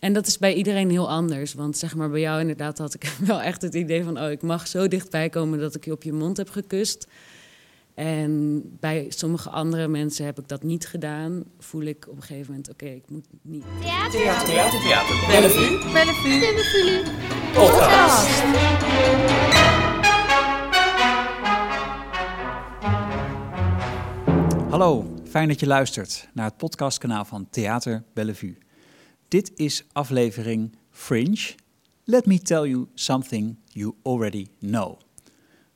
En dat is bij iedereen heel anders. Want zeg maar, bij jou inderdaad had ik wel echt het idee van... oh, ik mag zo dichtbij komen dat ik je op je mond heb gekust. En bij sommige andere mensen heb ik dat niet gedaan. Voel ik op een gegeven moment, oké, ik moet niet. Theater, theater, theater. theater. Bellevue. Bellevue. Bellevue. Podcast. Hallo, fijn dat je luistert naar het podcastkanaal van Theater Bellevue. Dit is aflevering Fringe. Let me tell you something you already know.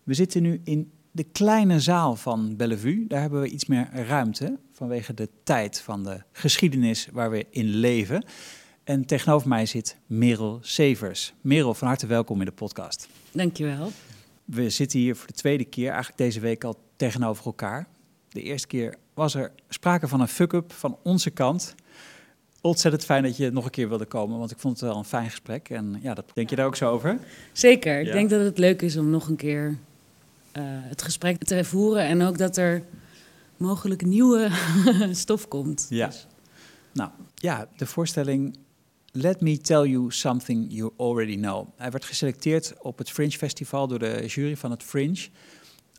We zitten nu in de kleine zaal van Bellevue. Daar hebben we iets meer ruimte vanwege de tijd van de geschiedenis waar we in leven. En tegenover mij zit Merel Severs. Merel, van harte welkom in de podcast. Dankjewel. We zitten hier voor de tweede keer, eigenlijk deze week al tegenover elkaar. De eerste keer was er sprake van een fuck-up van onze kant. Ontzettend fijn dat je nog een keer wilde komen, want ik vond het wel een fijn gesprek. En ja, dat denk je daar ook zo over? Zeker. Ik denk dat het leuk is om nog een keer uh, het gesprek te voeren en ook dat er mogelijk nieuwe stof komt. Ja. Dus. Nou, ja, de voorstelling Let Me Tell You Something You Already Know. Hij werd geselecteerd op het Fringe Festival door de jury van het Fringe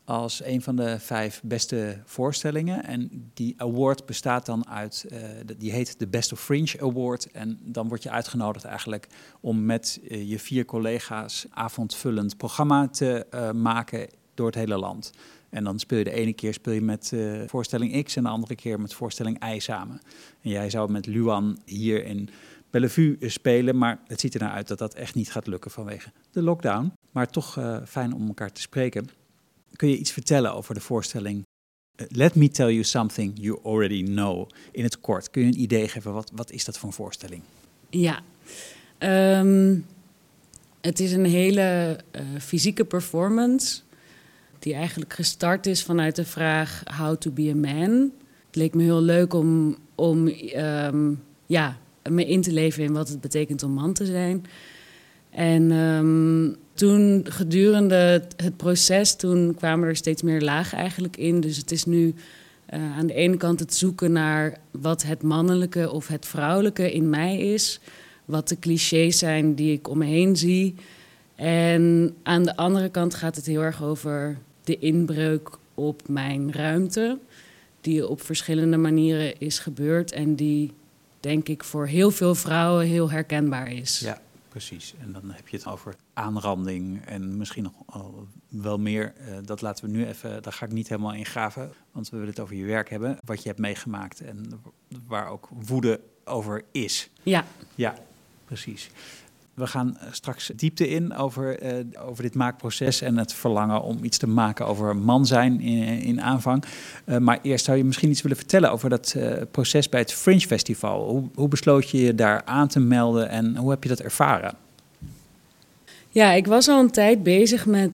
als een van de vijf beste voorstellingen. En die award bestaat dan uit, uh, die heet de Best of Fringe Award. En dan word je uitgenodigd eigenlijk om met uh, je vier collega's avondvullend programma te uh, maken door het hele land. En dan speel je de ene keer speel je met voorstelling X en de andere keer met voorstelling Y samen. En jij zou met Luan hier in Bellevue spelen, maar het ziet er nou uit dat dat echt niet gaat lukken vanwege de lockdown. Maar toch fijn om elkaar te spreken. Kun je iets vertellen over de voorstelling eh, Let me tell you something you already know. In het kort, kun je een idee geven? Wat, wat is dat voor een voorstelling? Ja, um, het is een hele uh, fysieke performance. Die eigenlijk gestart is vanuit de vraag How to be a man. Het leek me heel leuk om, om um, ja, me in te leven in wat het betekent om man te zijn. En um, toen gedurende het proces, toen kwamen er steeds meer lagen eigenlijk in. Dus het is nu uh, aan de ene kant het zoeken naar wat het mannelijke of het vrouwelijke in mij is. Wat de clichés zijn die ik om me heen zie. En aan de andere kant gaat het heel erg over de inbreuk op mijn ruimte. Die op verschillende manieren is gebeurd en die denk ik voor heel veel vrouwen heel herkenbaar is. Ja precies. En dan heb je het over aanranding en misschien nog wel meer. Uh, dat laten we nu even, daar ga ik niet helemaal in graven, want we willen het over je werk hebben, wat je hebt meegemaakt en waar ook woede over is. Ja. Ja, precies. We gaan eh, straks diepte in over, uh, over dit maakproces en het verlangen om iets te maken over man zijn in, in aanvang. Maar eerst zou je misschien iets willen vertellen over dat proces bij het Fringe Festival. Hoe, hoe besloot je je daar aan te melden en hoe heb je dat ervaren? Ja, ik was al een tijd bezig met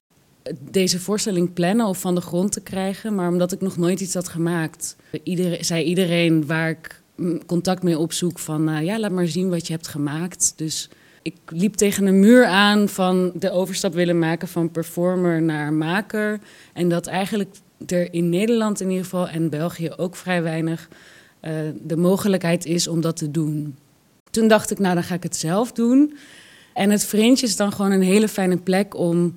deze voorstelling plannen of van de grond te krijgen. Maar omdat ik nog nooit iets had gemaakt, iedereen, zei iedereen waar ik contact mee opzoek van... ja, laat maar zien wat je hebt gemaakt. Dus ik liep tegen een muur aan van de overstap willen maken van performer naar maker. En dat eigenlijk er in Nederland in ieder geval en België ook vrij weinig uh, de mogelijkheid is om dat te doen. Toen dacht ik, nou dan ga ik het zelf doen. En het Fringe is dan gewoon een hele fijne plek om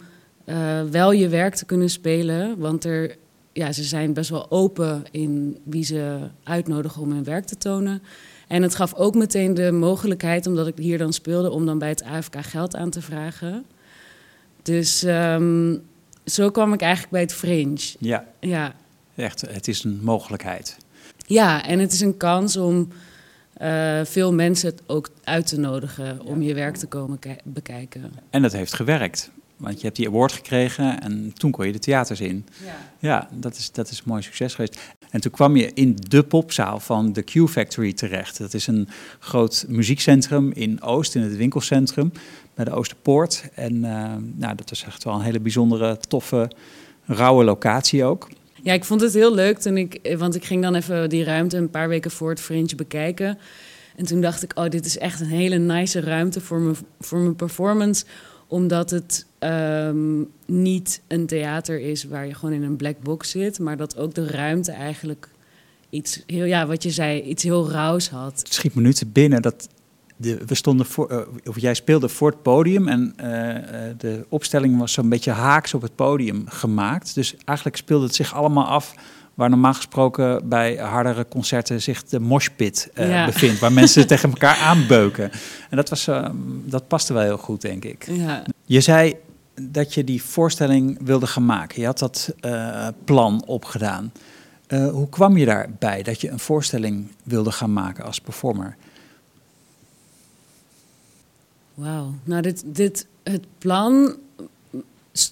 uh, wel je werk te kunnen spelen. Want er, ja, ze zijn best wel open in wie ze uitnodigen om hun werk te tonen. En het gaf ook meteen de mogelijkheid, omdat ik hier dan speelde, om dan bij het AFK geld aan te vragen. Dus um, zo kwam ik eigenlijk bij het Fringe. Ja. ja. Echt, het is een mogelijkheid. Ja, en het is een kans om uh, veel mensen ook uit te nodigen ja. om je werk te komen bekijken. En dat heeft gewerkt. Want je hebt die award gekregen en toen kon je de theaters in. Ja, ja dat, is, dat is een mooi succes geweest. En toen kwam je in de popzaal van de Q Factory terecht. Dat is een groot muziekcentrum in Oost, in het winkelcentrum, bij de Oosterpoort. En uh, nou, dat was echt wel een hele bijzondere, toffe, rauwe locatie ook. Ja, ik vond het heel leuk toen ik, want ik ging dan even die ruimte een paar weken voor het Fringe bekijken. En toen dacht ik, oh, dit is echt een hele nice ruimte voor mijn, voor mijn performance omdat het um, niet een theater is waar je gewoon in een black box zit, maar dat ook de ruimte eigenlijk iets heel, ja, wat je zei, iets heel rauws had. Het schiet me nu te binnen dat de, we stonden voor, uh, of jij speelde voor het podium en uh, de opstelling was zo'n beetje haaks op het podium gemaakt. Dus eigenlijk speelde het zich allemaal af waar normaal gesproken bij hardere concerten zich de moshpit uh, bevindt, waar mensen tegen elkaar aanbeuken. En dat, was, dat paste wel heel goed, denk ik. Ja. Je zei dat je die voorstelling wilde gaan maken. Je had dat plan opgedaan. hoe kwam je daarbij dat je een voorstelling wilde gaan maken als performer? Wauw. Nou, dit, dit, het plan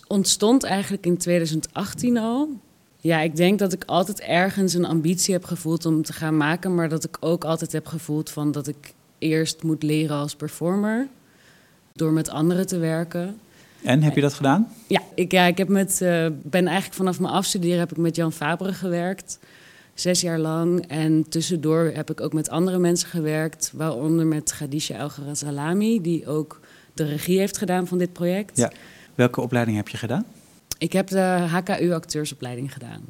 ontstond eigenlijk in 2018 al. Ja, ik denk dat ik altijd ergens een ambitie heb gevoeld om te gaan maken, maar dat ik ook altijd heb gevoeld van dat ik eerst moet leren als performer door met anderen te werken. En heb je dat gedaan? Ja, ik, ja, ik heb met, uh, ben eigenlijk vanaf mijn afstuderen heb ik met Jan Fabre gewerkt zes jaar lang. En tussendoor heb ik ook met andere mensen gewerkt, waaronder met Khadija El Salami, die ook de regie heeft gedaan van dit project. Ja. Welke opleiding heb je gedaan? Ik heb de HKU acteursopleiding gedaan.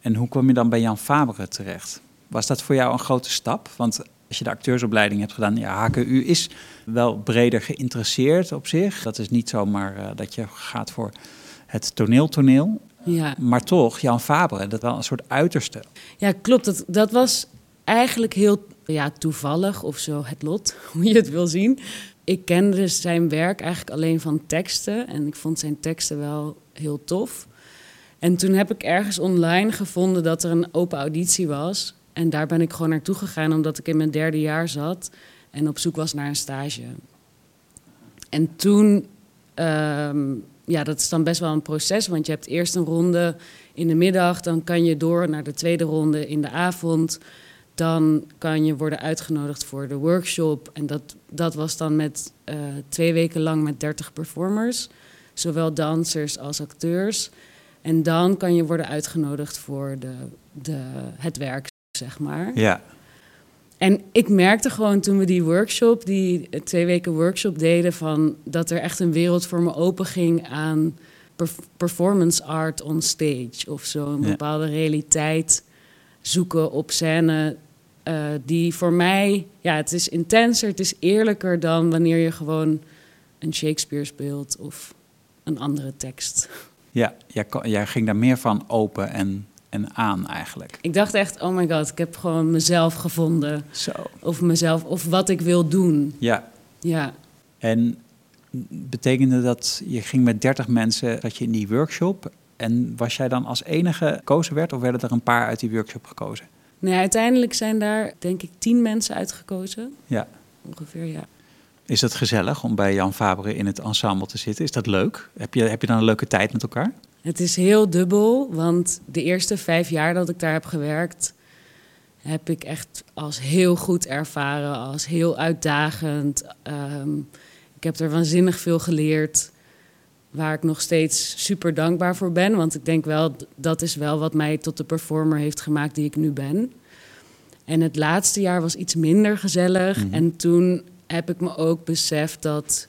En hoe kwam je dan bij Jan Fabre terecht? Was dat voor jou een grote stap? Want als je de acteursopleiding hebt gedaan, ja, HKU is wel breder geïnteresseerd op zich. Dat is niet zomaar uh, dat je gaat voor het toneeltoneel. Ja. Maar toch, Jan Fabre, dat wel een soort uiterste. Ja, klopt. Dat, dat was eigenlijk heel ja, toevallig of zo, het lot, hoe je het wil zien. Ik kende zijn werk eigenlijk alleen van teksten en ik vond zijn teksten wel heel tof. En toen heb ik ergens online gevonden dat er een open auditie was. En daar ben ik gewoon naartoe gegaan omdat ik in mijn derde jaar zat en op zoek was naar een stage. En toen ehm, ja, dat is dan best wel een proces. Want je hebt eerst een ronde in de middag, dan kan je door naar de tweede ronde in de avond. Dan kan je worden uitgenodigd voor de workshop. En dat, dat was dan met uh, twee weken lang met 30 performers, zowel dansers als acteurs. En dan kan je worden uitgenodigd voor de, de, het werk, zeg maar. Ja. En ik merkte gewoon toen we die workshop, die twee weken workshop deden, van dat er echt een wereld voor me open ging aan performance art on stage of zo. Een bepaalde realiteit zoeken op scène. Uh, die voor mij, ja, het is intenser, het is eerlijker dan wanneer je gewoon een Shakespeare speelt of een andere tekst. Ja, jij, jij ging daar meer van open en en aan eigenlijk. Ik dacht echt, oh my god, ik heb gewoon mezelf gevonden. Zo. Of mezelf, of wat ik wil doen. Ja. Ja. En betekende dat je ging met 30 mensen, dat je in die workshop. En was jij dan als enige gekozen werd, of werden er een paar uit die workshop gekozen? Nee, uiteindelijk zijn daar denk ik tien mensen uitgekozen. Ja. Ongeveer, ja. Is dat gezellig om bij Jan Fabre in het ensemble te zitten? Is dat leuk? Heb je, heb je dan een leuke tijd met elkaar? Het is heel dubbel, want de eerste vijf jaar dat ik daar heb gewerkt, heb ik echt als heel goed ervaren, als heel uitdagend. Ehm, ik heb er waanzinnig veel geleerd, waar ik nog steeds super dankbaar voor ben. Want ik denk wel, dat is wel wat mij tot de performer heeft gemaakt die ik nu ben. En het laatste jaar was iets minder gezellig. Mhm. En toen heb ik me ook beseft dat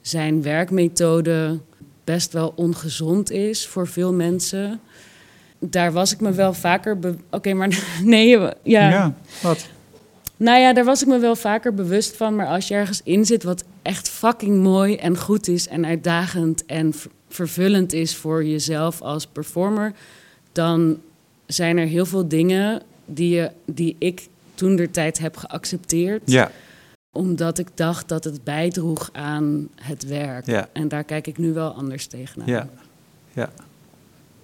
zijn werkmethode best wel ongezond is voor veel mensen. Daar was ik me wel vaker. Oké, maar nee, ja. Ja, wat? Nou ja, daar was ik me wel vaker bewust van. Maar als je ergens in zit wat echt fucking mooi en goed is en uitdagend en vervullend is voor jezelf als performer, dan zijn er heel veel dingen die, je, die ik toen de tijd heb geaccepteerd. Ja omdat ik dacht dat het bijdroeg aan het werk. Ja. En daar kijk ik nu wel anders tegenaan. Ja, ja.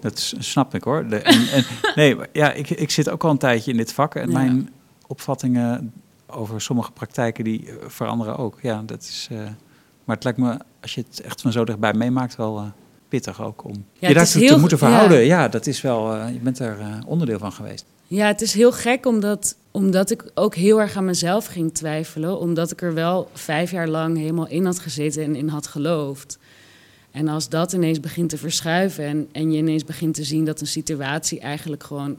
dat snap ik hoor. De, en, en, nee, ja, ik, ik zit ook al een tijdje in dit vak. En mijn opvattingen over sommige praktijken die eh, veranderen ook. Ja, dat is, uh, maar het lijkt me, als je het echt van zo dichtbij meemaakt, wel uh, pittig ook om ja, je daartoe te moeten verhouden. Ja, dat is wel, uh, je bent er onderdeel van geweest. Ja, het is heel gek omdat, omdat ik ook heel erg aan mezelf ging twijfelen. Omdat ik er wel vijf jaar lang helemaal in had gezeten en in had geloofd. En als dat ineens begint te verschuiven en, en je ineens begint te zien dat een situatie eigenlijk gewoon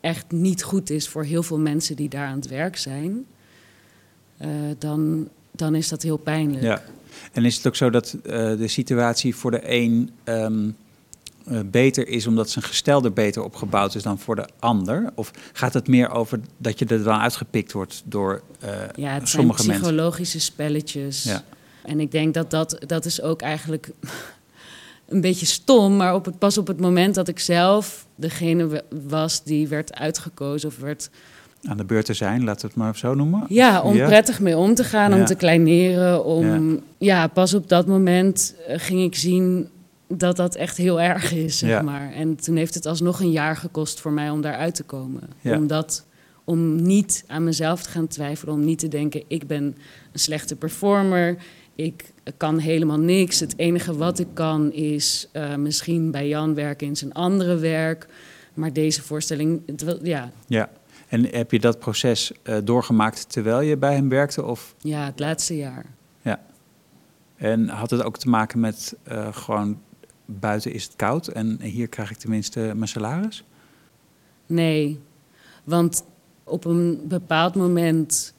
echt niet goed is voor heel veel mensen die daar aan het werk zijn, uh, dan, dan is dat heel pijnlijk. Ja. En is het ook zo dat uh, de situatie voor de een um, eh, beter is omdat zijn gestel er beter opgebouwd is dan voor de ander? Of gaat het meer over dat je er dan uitgepikt wordt door uh, ja, het sommige zijn psychologische spelletjes. Ja. En ik denk dat dat, dat is ook eigenlijk een beetje stom, maar op het, pas op het moment dat ik zelf degene was die werd uitgekozen of werd aan de beurt te zijn, laten we het maar zo noemen. Ja, om prettig mee om te gaan, om te kleineren. Om, ja. pas op dat moment eh, ging ik zien dat dat echt heel erg is, zeg maar. En toen heeft het alsnog een jaar gekost voor mij om daaruit te komen. Omdat, om niet aan mezelf te gaan twijfelen, om niet te denken... ik ben een slechte performer, ik kan helemaal niks. Het enige wat ik kan is uh, misschien bij Jan werken in zijn andere werk... Maar deze voorstelling, ja. Ja, en heb je dat proces uh, doorgemaakt terwijl je bij hem werkte? Of? Ja, het laatste jaar. Ja. En had het ook te maken met uh, gewoon buiten is het koud en hier krijg ik tenminste mijn salaris? Nee, want op een bepaald moment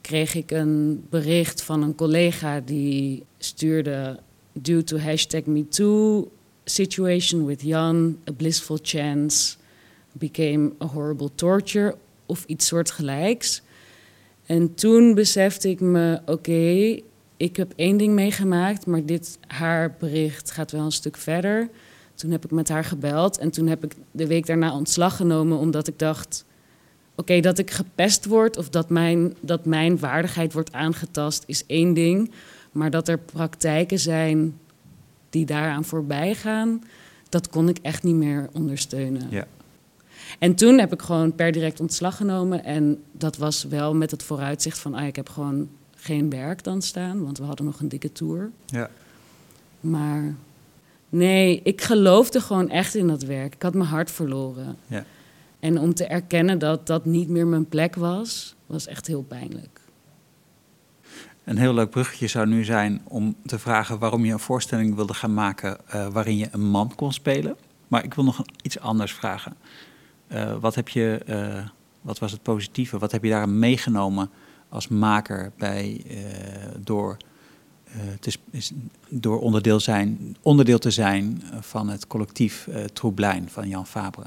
kreeg ik een bericht van een collega die stuurde... Due to hashtag MeToo, situation with Jan, a blissful chance became a horrible torture of iets soortgelijks. En toen besefte ik me, oké, ik heb één ding meegemaakt, maar dit haar bericht gaat wel een stuk verder. Toen heb ik met haar gebeld en toen heb ik de week daarna ontslag genomen omdat ik dacht, oké, dat ik gepest word of dat mijn, dat mijn waardigheid wordt aangetast is één ding, maar dat er praktijken zijn die daaraan voorbij gaan, dat kon ik echt niet meer ondersteunen. Ja. En toen heb ik gewoon per direct ontslag genomen. En dat was wel met het vooruitzicht van, ah, ik heb gewoon geen werk dan staan, want we hadden nog een dikke tour. Ja. Maar nee, ik geloofde gewoon echt in dat werk. Ik had mijn hart verloren. Ja. En om te erkennen dat dat niet meer mijn plek was, was echt heel pijnlijk. Een heel leuk bruggetje zou nu zijn om te vragen waarom je een voorstelling wilde gaan maken uh, waarin je een man kon spelen. Maar ik wil nog iets anders vragen. Uh, wat, heb je, uh, wat was het positieve? Wat heb je daar meegenomen als maker bij, uh, door, te, door onderdeel, zijn, onderdeel te zijn van het collectief Troeblijn van Jan Fabre?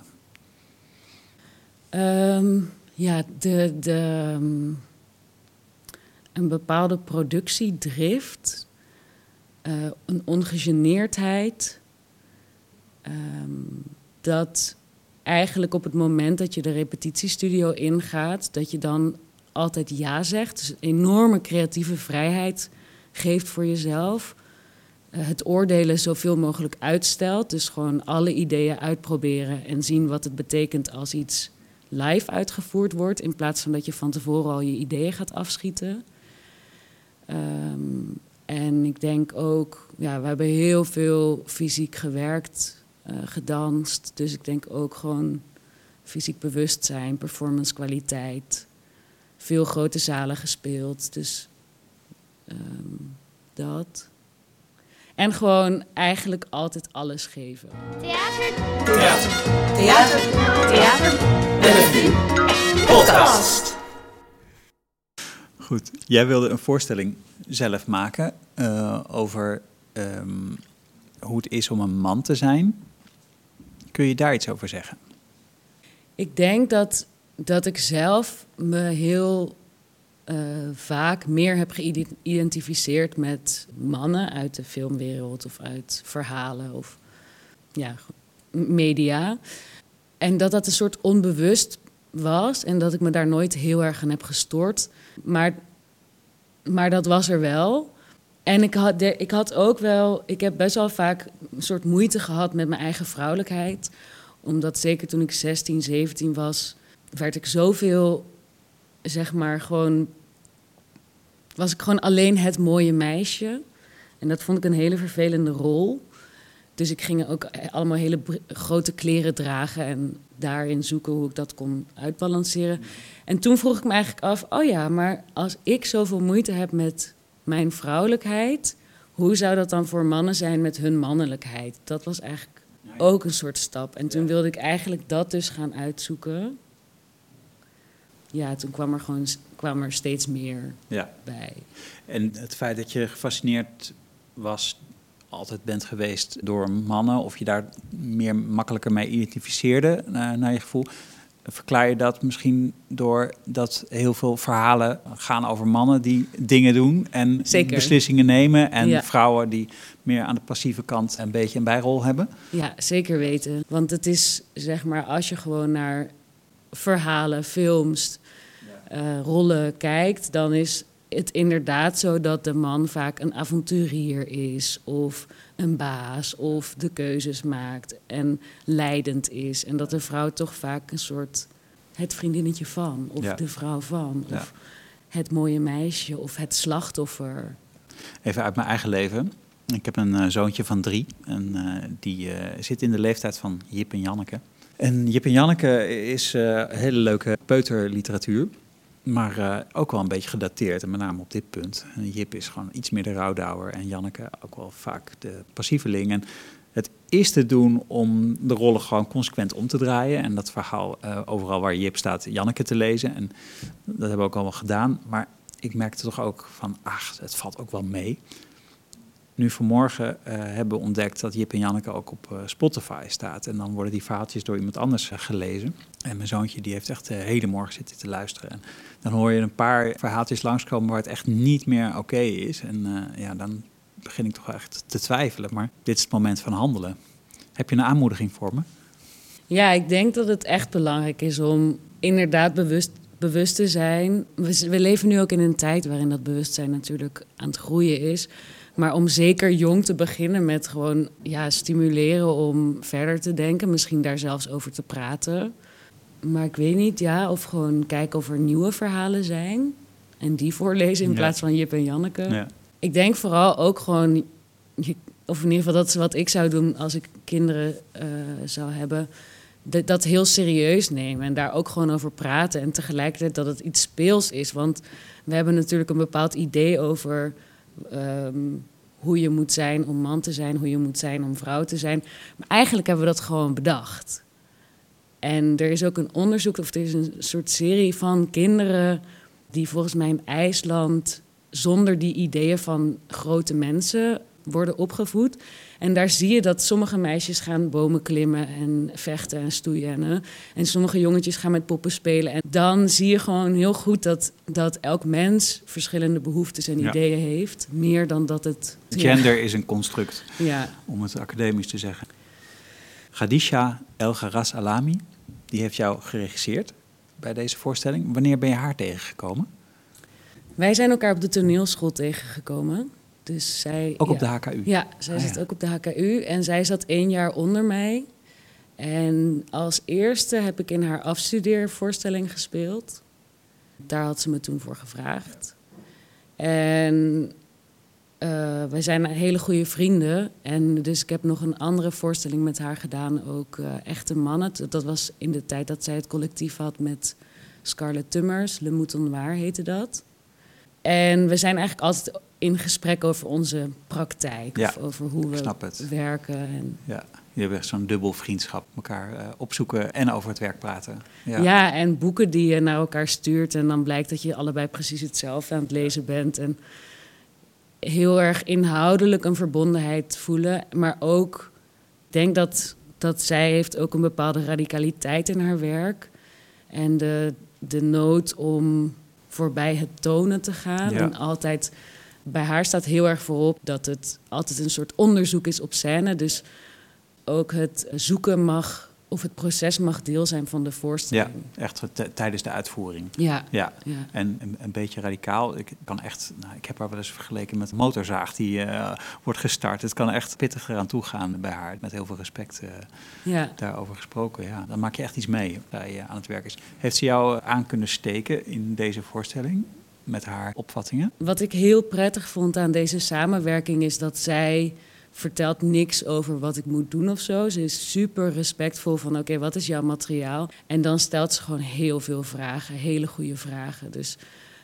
Um, ja, de, de, um, een bepaalde productiedrift, een ongegeneerdheid. Um, dat eigenlijk op het moment dat je de repetitiestudio ingaat, dat je dan altijd ja zegt. Dus enorme creatieve vrijheid geeft voor jezelf. Uh, het oordelen zoveel mogelijk uitstelt. Dus gewoon alle ideeën uitproberen en zien wat het betekent als iets live uitgevoerd wordt. In plaats van dat je van tevoren al je ideeën gaat afschieten. Um, en ik denk ook, ja, we hebben heel veel fysiek gewerkt uh, gedanst. Dus ik denk ook gewoon fysiek bewustzijn, performance kwaliteit. Veel grote zalen gespeeld. Dus um, dat. En gewoon eigenlijk altijd alles geven. Theater. Theater. Theater. Theater. Podcast. Goed, jij wilde een voorstelling zelf maken uh, over um, hoe het is om een man te zijn. Kun je daar iets over zeggen? Ik denk dat, dat ik zelf me heel uh, vaak meer heb geïdentificeerd met mannen uit de filmwereld of uit verhalen of ja, media. En dat dat een soort onbewust was en dat ik me daar nooit heel erg aan heb gestoord. Maar, maar dat was er wel. En ik had, ik had ook wel, ik heb best wel vaak een soort moeite gehad met mijn eigen vrouwelijkheid. Omdat zeker toen ik 16, 17 was, werd ik zoveel, zeg maar, gewoon. Was ik gewoon alleen het mooie meisje. En dat vond ik een hele vervelende rol. Dus ik ging ook allemaal hele grote kleren dragen en daarin zoeken hoe ik dat kon uitbalanceren. En toen vroeg ik me eigenlijk af: oh ja, maar als ik zoveel moeite heb met mijn vrouwelijkheid, hoe zou dat dan voor mannen zijn met hun mannelijkheid? Dat was eigenlijk ook een soort stap. En toen wilde ik eigenlijk dat dus gaan uitzoeken. Ja, toen kwam er gewoon kwam er steeds meer ja. bij. En het feit dat je gefascineerd was altijd bent geweest door mannen, of je daar meer makkelijker mee identificeerde, naar je gevoel. Verklaar je dat misschien door dat heel veel verhalen gaan over mannen die dingen doen en beslissingen nemen en vrouwen die meer aan de passieve kant een beetje een bijrol hebben? Ja, zeker weten. Want het is zeg maar als je gewoon naar verhalen, films, uh, rollen kijkt, dan is het inderdaad zo dat de man vaak een avonturier is of een baas of de keuzes maakt en leidend is. En dat de vrouw toch vaak een soort het vriendinnetje van of de vrouw van of het mooie meisje of het slachtoffer. Even uit mijn eigen leven. Ik heb een uh, zoontje van drie en uh, die uh, zit in de leeftijd van Jip en Janneke. En Jip en Janneke is hele leuke peuterliteratuur. Maar uh, ook wel een beetje gedateerd, en met name op dit punt. Jip is gewoon iets meer de rouwdouwer en Janneke ook wel vaak de passieveling. En het is te doen om de rollen gewoon consequent om te draaien. En dat verhaal uh, overal waar Jip staat, Janneke te lezen. En dat hebben we ook allemaal gedaan. Maar ik merkte toch ook van, ach, het valt ook wel mee nu vanmorgen uh, hebben ontdekt dat Jip en Janneke ook op uh, Spotify staat. En dan worden die verhaaltjes door iemand anders uh, gelezen. En mijn zoontje die heeft echt de hele morgen zitten te luisteren. En dan hoor je een paar verhaaltjes langskomen waar het echt niet meer oké is. En ja, dan begin ik toch echt te twijfelen. Maar dit is het moment van handelen. Heb je een aanmoediging voor me? Ja, ik denk dat het echt belangrijk is om inderdaad bewust, bewust te zijn. We, we leven nu ook in een tijd waarin dat bewustzijn natuurlijk aan het groeien is. Maar om zeker jong te beginnen met gewoon ja, stimuleren om verder te denken, misschien daar zelfs over te praten. Maar ik weet niet, ja, of gewoon kijken of er nieuwe verhalen zijn. En die voorlezen in plaats van Jip en Janneke. Ja. Ik denk vooral ook gewoon, of in ieder geval dat is wat ik zou doen als ik kinderen uh, zou hebben. Dat, dat heel serieus nemen en daar ook gewoon over praten. En tegelijkertijd dat het iets speels is. Want we hebben natuurlijk een bepaald idee over Ehm, hoe je moet zijn om man te zijn, hoe je moet zijn om vrouw te zijn. Maar eigenlijk hebben we dat gewoon bedacht. En er is ook een onderzoek, of er is een soort serie van kinderen die volgens mij in IJsland zonder die ideeën van grote mensen worden opgevoed. En daar zie je dat sommige meisjes gaan bomen klimmen en vechten en stoeien. En, en sommige jongetjes gaan met poppen spelen. En dan zie je gewoon heel goed dat, dat elk mens verschillende behoeftes en ideeën heeft. Meer dan dat het... Gender is een construct, ja. om het academisch te zeggen. Khadisha El Gharas Alami, die heeft jou geregisseerd bij deze voorstelling. Wanneer ben je haar tegengekomen? Wij zijn elkaar op de toneelschool tegengekomen. Dus zij, ook op de HKU? Ja, zij ah, zit ook op de HKU. En zij zat één jaar onder mij. En als eerste heb ik in haar afstudeervoorstelling gespeeld. Daar had ze me toen voor gevraagd. En uh, wij zijn hele goede vrienden. En dus ik heb nog een andere voorstelling met haar gedaan, ook uh, Echte Mannen. Dat was in de tijd dat zij het collectief had met Scarlett Tummers. Le Mouton Noir heette dat. En we zijn eigenlijk altijd in gesprek over onze praktijk. Ja, of over hoe we werken. En... Ja, je hebt echt zo'n dubbel vriendschap. Elkaar uh, opzoeken en over het werk praten. Ja. ja. en boeken die je naar elkaar stuurt. En dan blijkt dat je allebei precies hetzelfde aan het lezen bent. En heel erg inhoudelijk een verbondenheid voelen. Maar ook, denk dat, dat zij heeft ook een bepaalde radicaliteit in haar werk. En de, de nood om voorbij het tonen te gaan. En altijd, bij haar staat heel erg voorop dat het altijd een soort onderzoek is op scène. Dus ook het zoeken mag of het proces mag deel zijn van de voorstelling. Ja, echt tijdens de uitvoering. Ja. ja. En een, een, beetje radicaal. Ik kan echt, nou, ik heb haar wel eens vergeleken met een motorzaag die uh, wordt gestart. Het kan echt pittig eraan toe gaan bij haar. Met heel veel respect uh, ja. daarover gesproken. Ja, dan maak je echt iets mee bij je aan het werk is. Heeft ze jou aan kunnen steken in deze voorstelling? Met haar opvattingen? Wat ik heel prettig vond aan deze samenwerking is dat zij vertelt niks over wat ik moet doen of zo. Ze is super respectvol van oké, wat is jouw materiaal? En dan stelt ze gewoon heel veel vragen, hele goede vragen. Dus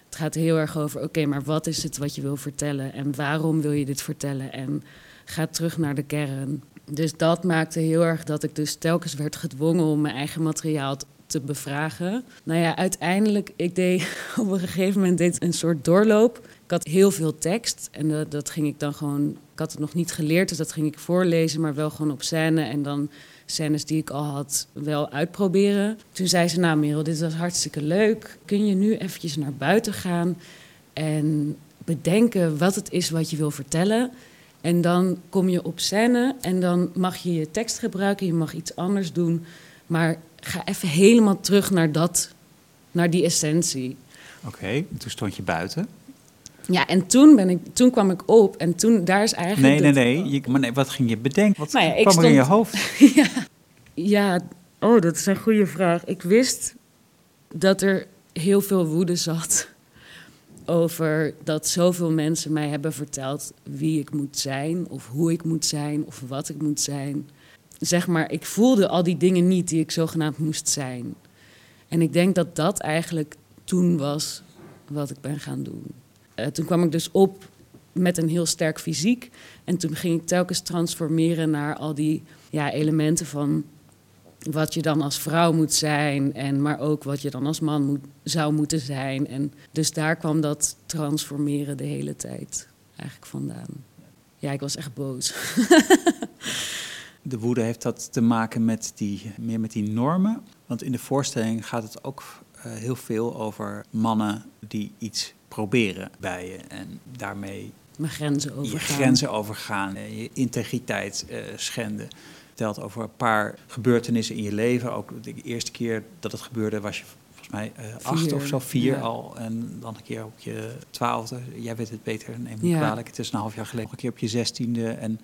het gaat heel erg over oké, maar wat is het wat je wil vertellen? En waarom wil je dit vertellen? En ga terug naar de kern. Dus dat maakte heel erg dat ik dus telkens werd gedwongen om mijn eigen materiaal te bevragen. Nou ja, uiteindelijk, ik deed op een gegeven moment deed een soort doorloop. Ik had heel veel tekst en dat, dat ging ik dan gewoon... Ik had het nog niet geleerd, dus dat ging ik voorlezen, maar wel gewoon op scène. En dan scènes die ik al had wel uitproberen. Toen zei ze, nou Merel, dit was hartstikke leuk. Kun je nu eventjes naar buiten gaan en bedenken wat het is wat je wil vertellen... En dan kom je op scène en dan mag je je tekst gebruiken, je mag iets anders doen. Maar ga even helemaal terug naar dat, naar die essentie. Oké, toen stond je buiten. Ja, en toen, ben ik, toen kwam ik op en toen, daar is eigenlijk... Nee, nee, nee. Je, maar nee, wat ging je bedenken? Wat nou ja, kwam er in je hoofd? ja, ja, oh, dat is een goede vraag. Ik wist dat er heel veel woede zat over dat zoveel mensen mij hebben verteld wie ik moet zijn, of hoe ik moet zijn, of wat ik moet zijn. Zeg maar, ik voelde al die dingen niet die ik zogenaamd moest zijn. En ik denk dat dat eigenlijk toen was wat ik ben gaan doen. Uh, toen kwam ik dus op met een heel sterk fysiek. En toen ging ik telkens transformeren naar al die ja, elementen van wat je dan als vrouw moet zijn, en maar ook wat je dan als man zou moeten zijn. En dus daar kwam dat transformeren de hele tijd eigenlijk vandaan. Ja, ik was echt boos. de woede heeft dat te maken met die, meer met die normen. Want in de voorstelling gaat het ook uh, heel veel over mannen die iets proberen bij je en daarmee mijn grenzen overgaan. Je grenzen overgaan, je integriteit uh, schenden verteld over een paar gebeurtenissen in je leven. Ook de eerste keer dat het gebeurde was je volgens mij uh, acht of zo, vier al. En dan een keer op je twaalfde. Jij weet het beter, neem me ja. kwalijk. Het is een half jaar geleden. Nog een keer op je zestiende. En,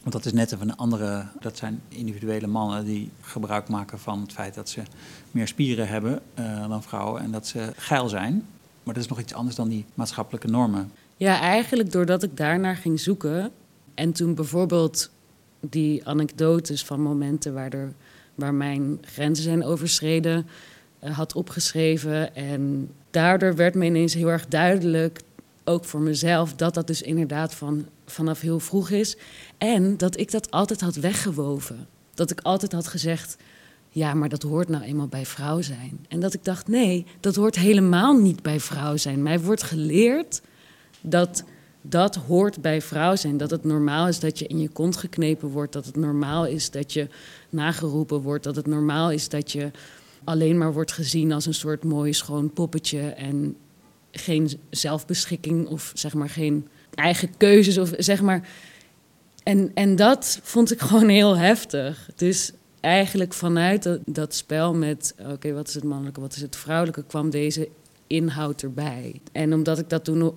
want dat is net even een andere... Dat zijn individuele mannen die gebruik maken van het feit dat ze meer spieren hebben uh, dan vrouwen. En dat ze geil zijn. Maar dat is nog iets anders dan die maatschappelijke normen. Ja, eigenlijk doordat ik daarnaar ging zoeken... En toen bijvoorbeeld die anekdotes van momenten waar, er, waar mijn grenzen zijn overschreden uh, had opgeschreven. En daardoor werd me ineens heel erg duidelijk, ook voor mezelf, dat dat dus inderdaad van, vanaf heel vroeg is. En dat ik dat altijd had weggewoven. Dat ik altijd had gezegd, ja, maar dat hoort nou eenmaal bij vrouw zijn. En dat ik dacht, nee, dat hoort helemaal niet bij vrouw zijn. Mij wordt geleerd dat dat hoort bij vrouw zijn. Dat het normaal is dat je in je kont geknepen wordt. Dat het normaal is dat je nageroepen wordt. Dat het normaal is dat je alleen maar wordt gezien als een soort mooi schoon poppetje. En geen zelfbeschikking of zeg maar geen eigen keuzes. Of zeg maar. En, en dat vond ik gewoon heel heftig. Dus eigenlijk vanuit dat, dat spel met: oké, wat is het mannelijke, wat is het vrouwelijke, kwam deze inhoud erbij. En omdat ik dat toen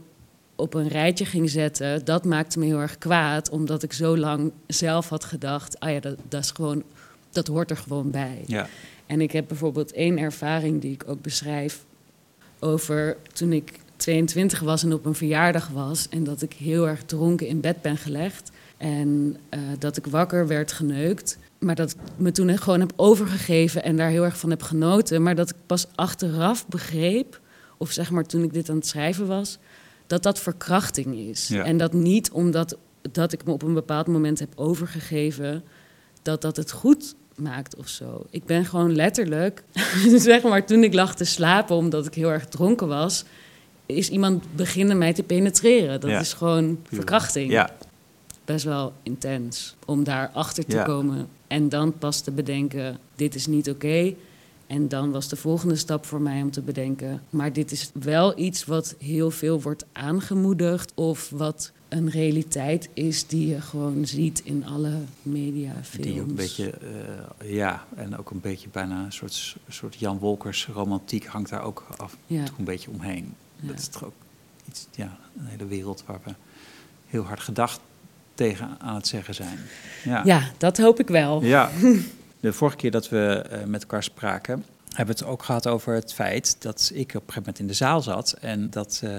op een rijtje ging zetten, dat maakte me heel erg kwaad. Omdat ik zo lang zelf had gedacht, ah ja, dat, dat is gewoon, dat hoort er gewoon bij. Ja. En ik heb bijvoorbeeld één ervaring die ik ook beschrijf over toen ik 22 was en op een verjaardag was. En dat ik heel erg dronken in bed ben gelegd. En uh, dat ik wakker werd geneukt. Maar dat ik me toen gewoon heb overgegeven en daar heel erg van heb genoten. Maar dat ik pas achteraf begreep, of zeg maar toen ik dit aan het schrijven was, dat dat verkrachting is. En dat niet omdat dat ik me op een bepaald moment heb overgegeven, dat dat het goed maakt of zo. Ik ben gewoon letterlijk, zeg maar, toen ik lag te slapen omdat ik heel erg dronken was, is iemand beginnen mij te penetreren. Dat is gewoon verkrachting. Ja. Best wel intens om daar achter te komen en dan pas te bedenken: dit is niet oké. En dan was de volgende stap voor mij om te bedenken. Maar dit is wel iets wat heel veel wordt aangemoedigd. Of wat een realiteit is die je gewoon ziet in alle mediafilms. Die een beetje, uh, ja, en ook een beetje bijna een soort, soort Jan Wolkers romantiek hangt daar ook af ja. een beetje omheen. Dat is toch ook iets, ja, een hele wereld waar we heel hard gedacht tegen aan het zeggen zijn. Ja, ja dat hoop ik wel. Ja. De vorige keer dat we uh, met elkaar spraken, hebben we het ook gehad over het feit dat ik op een gegeven moment in de zaal zat en dat uh,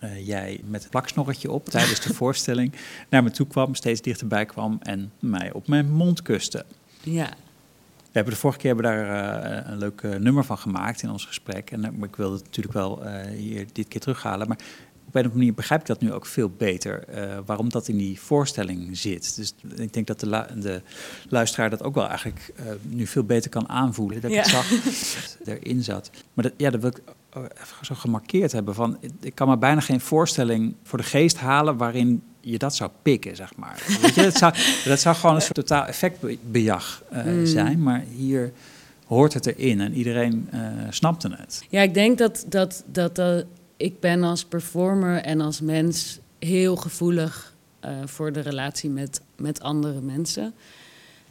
uh, jij met een plaksnorretje op tijdens de voorstelling naar me toe kwam, steeds dichterbij kwam en mij op mijn mond kuste. Ja. We hebben de vorige keer hebben daar een leuk nummer van gemaakt in ons gesprek. En ik wilde het natuurlijk wel hier dit keer terughalen. Maar op een of andere manier begrijp ik dat nu ook veel beter, waarom dat in die voorstelling zit. Dus ik denk dat de, de luisteraar dat ook wel eigenlijk nu veel beter kan aanvoelen. Dat ik het zag erin zat. Maar dat, ja, dat wil ik even zo gemarkeerd hebben. Van, ik kan me bijna geen voorstelling voor de geest halen waarin je dat zou pikken, zeg maar. Weet je, dat, zou, dat zou gewoon een soort totaal effectbejag uh, mm. zijn. Maar hier hoort het erin en iedereen uh, snapte het. Ja, ik denk dat, dat, dat, dat ik ben als performer en als mens heel gevoelig uh, voor de relatie met, met andere mensen.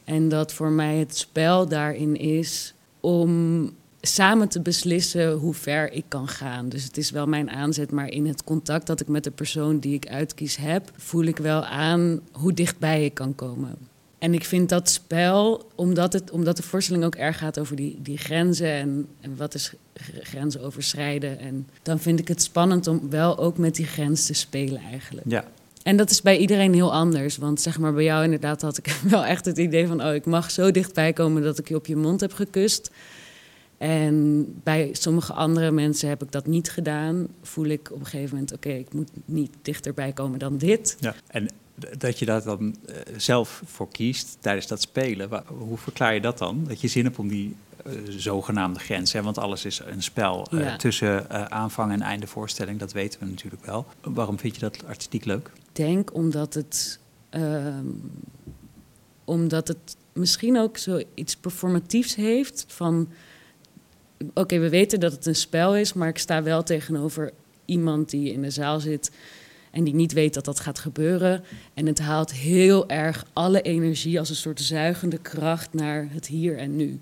En dat voor mij het spel daarin is om samen te beslissen hoe ver ik kan gaan. Dus het is wel mijn aanzet, maar in het contact dat ik met de persoon die ik uitkies heb, voel ik wel aan hoe dichtbij ik kan komen. En ik vind dat spel, omdat, het, omdat de voorstelling ook erg gaat over die, die grenzen en, en wat is grenzen overschrijden. En dan vind ik het spannend om wel ook met die grens te spelen eigenlijk. Ja. En dat is bij iedereen heel anders. Want zeg maar bij jou inderdaad had ik wel echt het idee van... oh, ik mag zo dichtbij komen dat ik je op je mond heb gekust. En bij sommige andere mensen heb ik dat niet gedaan. Voel ik op een gegeven moment, oké, ik moet niet dichterbij komen dan dit. Ja, en dat je daar dan uh, zelf voor kiest tijdens dat spelen, hoe verklaar je dat dan? Dat je zin hebt om die uh, zogenaamde grens, hè? want alles is een spel uh, ja. tussen aanvang en einde voorstelling, dat weten we natuurlijk wel. Waarom vind je dat artistiek leuk? Ik denk omdat het, ehm, omdat het misschien ook zoiets performatiefs heeft van oké, we weten dat het een spel is, maar ik sta wel tegenover iemand die in de zaal zit en die niet weet dat dat gaat gebeuren. En het haalt heel erg alle energie als een soort zuigende kracht naar het hier en nu.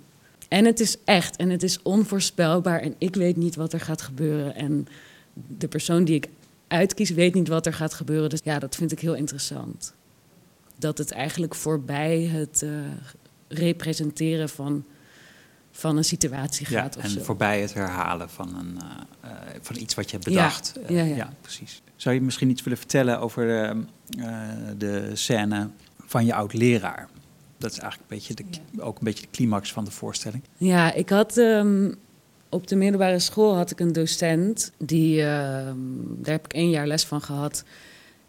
En het is echt en het is onvoorspelbaar en ik weet niet wat er gaat gebeuren. En de persoon die ik uitkies weet niet wat er gaat gebeuren. Dus ja, dat vind ik heel interessant. Dat het eigenlijk voorbij het uh, representeren van van een situatie gaat. Ja, en voorbij het herhalen van, een, uh, van iets wat je hebt bedacht. Ja, ja, ja. ja, precies. Zou je misschien iets willen vertellen over de, uh, de scène van je oud-leraar? Dat is eigenlijk een beetje de, ook een beetje de climax van de voorstelling. Ja, ik had um, op de middelbare school had ik een docent. Die, uh, daar heb ik één jaar les van gehad.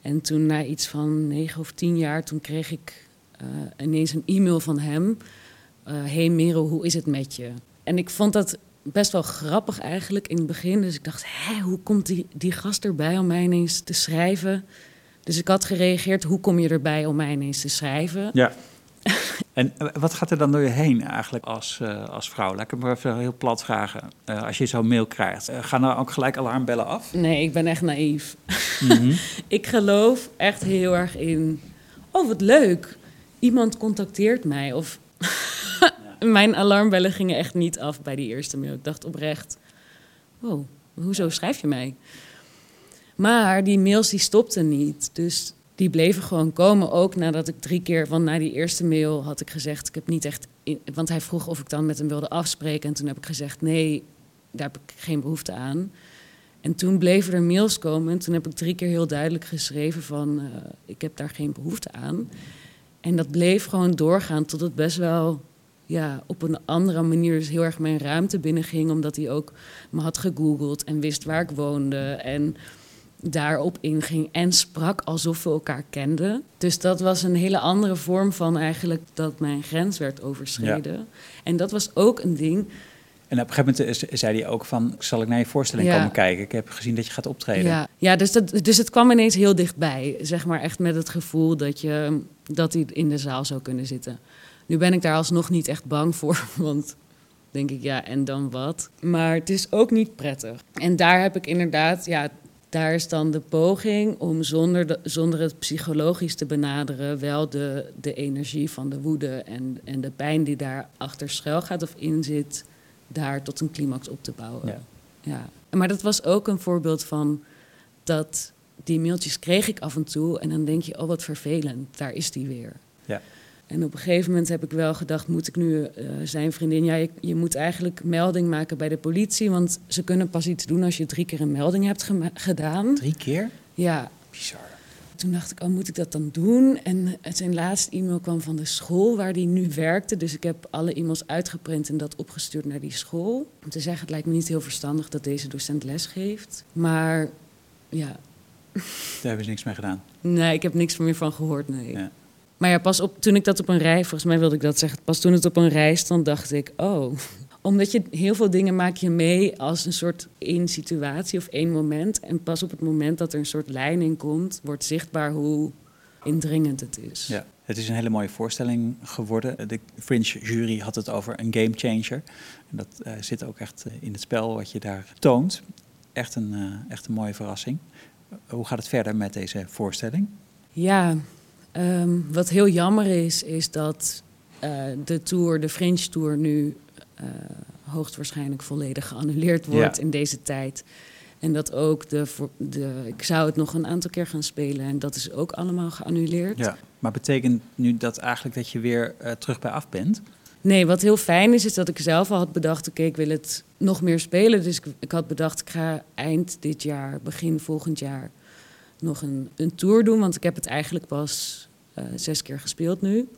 En toen na iets van negen of tien jaar, toen kreeg ik ineens een e-mail van hem hey Merel, hoe is het met je? En ik vond dat best wel grappig eigenlijk in het begin. Dus ik dacht, hé, hoe komt die, die gast erbij om mij ineens te schrijven? Dus ik had gereageerd, hoe kom je erbij om mij ineens te schrijven? Ja. En eh, wat gaat er dan door je heen eigenlijk als, uh, als vrouw? Laat ik hem maar even heel plat vragen. Uh, als je zo'n mail krijgt, uh, gaan er ook gelijk alarmbellen af? Nee, ik ben echt naïef. Mm -hmm. ik geloof echt heel erg in... Oh, wat leuk. Iemand contacteert mij. Of mijn alarmbellen gingen echt niet af bij die eerste mail. Ik dacht oprecht, wow, hoezo schrijf je mij? Maar die mails die stopten niet. Dus die bleven gewoon komen. Ook nadat ik drie keer, want na die eerste mail had ik gezegd, ik heb niet echt. want hij vroeg of ik dan met hem wilde afspreken. En toen heb ik gezegd, nee, daar heb ik geen behoefte aan. En toen bleven er mails komen. En toen heb ik drie keer heel duidelijk geschreven van, uh, ik heb daar geen behoefte aan. En dat bleef gewoon doorgaan tot het best wel ja, op een andere manier dus heel erg mijn ruimte binnenging. Omdat hij ook me had gegoogeld en wist waar ik woonde. En daarop inging en sprak alsof we elkaar kenden. Dus dat was een hele andere vorm van eigenlijk dat mijn grens werd overschreden. En dat was ook een ding. En op een gegeven moment zei hij ook van, zal ik naar je voorstelling komen kijken? Ik heb gezien dat je gaat optreden. Ja, ja dus, dat, dus het kwam ineens heel dichtbij. Zeg maar echt met het gevoel dat, je, dat hij in de zaal zou kunnen zitten. Nu ben ik daar alsnog niet echt bang voor, want denk ik, ja, en dan wat? Maar het is ook niet prettig. En daar heb ik inderdaad, ja, daar is dan de poging om zonder, de, zonder het psychologisch te benaderen, wel de, de energie van de woede en, en de pijn die daar achter schuil gaat of in zit, daar tot een climax op te bouwen. Ja. ja. Maar dat was ook een voorbeeld van dat die mailtjes kreeg ik af en toe en dan denk je, oh wat vervelend, daar is die weer. Ja. En op een gegeven moment heb ik wel gedacht, moet ik nu uh, zijn vriendin... ja, je, je, moet eigenlijk melding maken bij de politie... want ze kunnen pas iets doen als je drie keer een melding hebt gedaan. Drie keer? Ja. Bizar. Toen dacht ik, oh, moet ik dat dan doen? En zijn laatste e-mail kwam van de school waar hij nu werkte. Dus ik heb alle e-mails uitgeprint en dat opgestuurd naar die school. Om te zeggen, het lijkt me niet heel verstandig dat deze docent les geeft. Maar ja, Daar hebben ze niks mee gedaan. Nee, ik heb niks meer van gehoord, nee. Ja. Maar ja, pas op, toen ik dat op een rij, volgens mij wilde ik dat zeggen, pas toen het op een rij stond, dacht ik, oh. Omdat je heel veel dingen maak je mee als een soort één situatie of één moment. En pas op het moment dat er een soort lijn in komt, wordt zichtbaar hoe indringend het is. Ja. Het is een hele mooie voorstelling geworden. De Fringe jury had het over een game changer. En dat uh, zit ook echt eh, in het spel wat je daar toont. Echt een, uh, echt een mooie verrassing. Hoe gaat het verder met deze voorstelling? Ja, um, wat heel jammer is, is dat de tour, de Fringe Tour, nu hoogstwaarschijnlijk volledig geannuleerd wordt ja. in deze tijd. En dat ook de, de. Ik zou het nog een aantal keer gaan spelen en dat is ook allemaal geannuleerd. Ja, maar betekent nu dat eigenlijk dat je weer uh, terug bij af bent? Nee, wat heel fijn is, is dat ik zelf al had bedacht: oké, ik wil het nog meer spelen. Dus ik, ik, had bedacht, ik ga eind dit jaar, begin volgend jaar, nog een, een tour doen. Want ik heb het eigenlijk pas uh, zes keer gespeeld nu.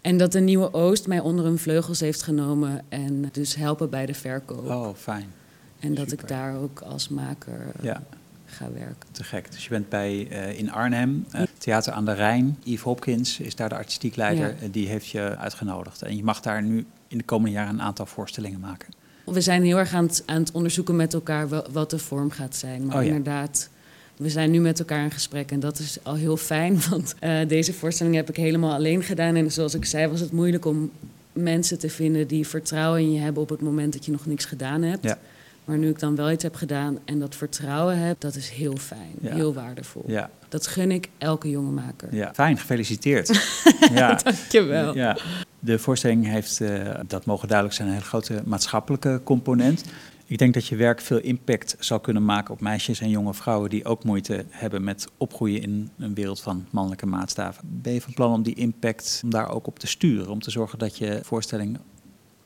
En dat de Nieuwe Oost mij onder hun vleugels heeft genomen en dus helpen bij de verkoop. Oh, fijn. En dat ik daar ook als maker ja. ga werken. Te gek. Dus je bent bij uh, in Arnhem, uh, Theater aan de Rijn. Yves Hopkins is daar de artistiek leider. Ja. Die heeft je uitgenodigd. En je mag daar nu in de komende jaren een aantal voorstellingen maken. We zijn heel erg aan het, aan het onderzoeken met elkaar wat de vorm gaat zijn. Maar oh, ja. inderdaad, we zijn nu met elkaar in gesprek en dat is al heel fijn. Want uh, deze voorstelling heb ik helemaal alleen gedaan. En zoals ik zei, was het moeilijk om mensen te vinden die vertrouwen in je hebben op het moment dat je nog niks gedaan hebt. Ja. Maar nu ik dan wel iets heb gedaan en dat vertrouwen heb, dat is heel fijn, heel waardevol. Ja. Dat gun ik elke jonge maker. Ja, fijn, gefeliciteerd. ja. Dankjewel. Ja. De voorstelling heeft, uh, dat mogen duidelijk zijn, een hele grote maatschappelijke component. Ik denk dat je werk veel impact zal kunnen maken op meisjes en jonge vrouwen die ook moeite hebben met opgroeien in een wereld van mannelijke maatstaven. Ben je van plan om die impact om daar ook op te sturen? Om te zorgen dat je voorstelling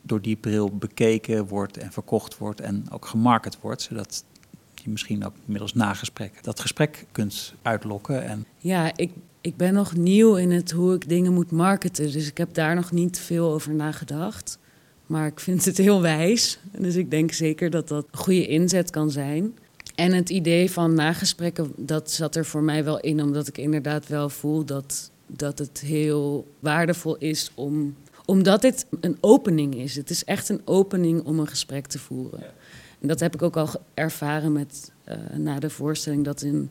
door die bril bekeken wordt en verkocht wordt en ook gemarket wordt, zodat je misschien ook middels nagesprek dat gesprek kunt uitlokken. En... Ja, ik, ik ben nog nieuw in het hoe ik dingen moet marketen, dus ik heb daar nog niet veel over nagedacht. Maar ik vind het heel wijs, dus ik denk zeker dat dat een goede inzet kan zijn. En het idee van nagesprekken, dat zat er voor mij wel in, omdat ik inderdaad wel voel dat, dat het heel waardevol is om omdat dit een opening is. Het is echt een opening om een gesprek te voeren. En dat heb ik ook al ervaren met, uh, na de voorstelling. Dat een,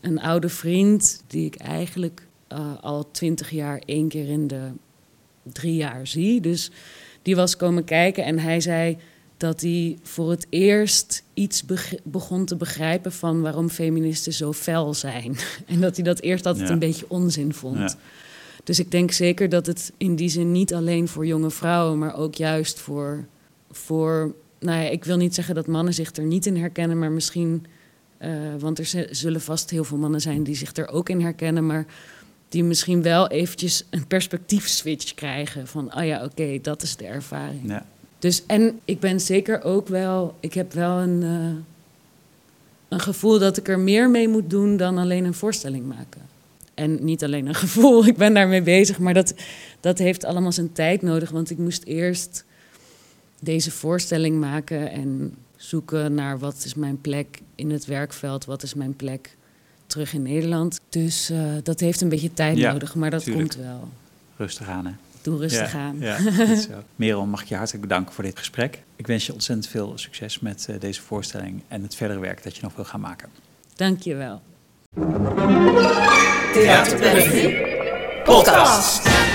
een oude vriend, die ik eigenlijk uh, al twintig jaar één keer in de drie jaar zie. Dus die was komen kijken en hij zei dat hij voor het eerst iets begon te begrijpen van waarom feministen zo fel zijn. en dat hij dat eerst altijd een beetje onzin vond. Ja. Dus ik denk zeker dat het in die zin niet alleen voor jonge vrouwen, maar ook juist voor, voor nou ja, ik wil niet zeggen dat mannen zich er niet in herkennen, maar misschien, uh, want er zullen vast heel veel mannen zijn die zich er ook in herkennen, maar die misschien wel eventjes een perspectiefswitch krijgen van, oh ja, oké, okay, dat is de ervaring. Ja. Dus en ik ben zeker ook wel, ik heb wel een, uh, een gevoel dat ik er meer mee moet doen dan alleen een voorstelling maken. En niet alleen een gevoel, ik ben daarmee bezig, maar dat, dat heeft allemaal zijn tijd nodig. Want ik moest eerst deze voorstelling maken en zoeken naar wat is mijn plek in het werkveld, wat is mijn plek terug in Nederland. Dus uh, dat heeft een beetje tijd nodig, maar dat komt wel. Rustig aan, hè? Doe rustig aan. Ja, zo. Merel, mag ik je hartelijk bedanken voor dit gesprek. Ik wens je ontzettend veel succes met uh, deze voorstelling en het verdere werk dat je nog wil gaan maken. Dank je wel. Theater Podcast.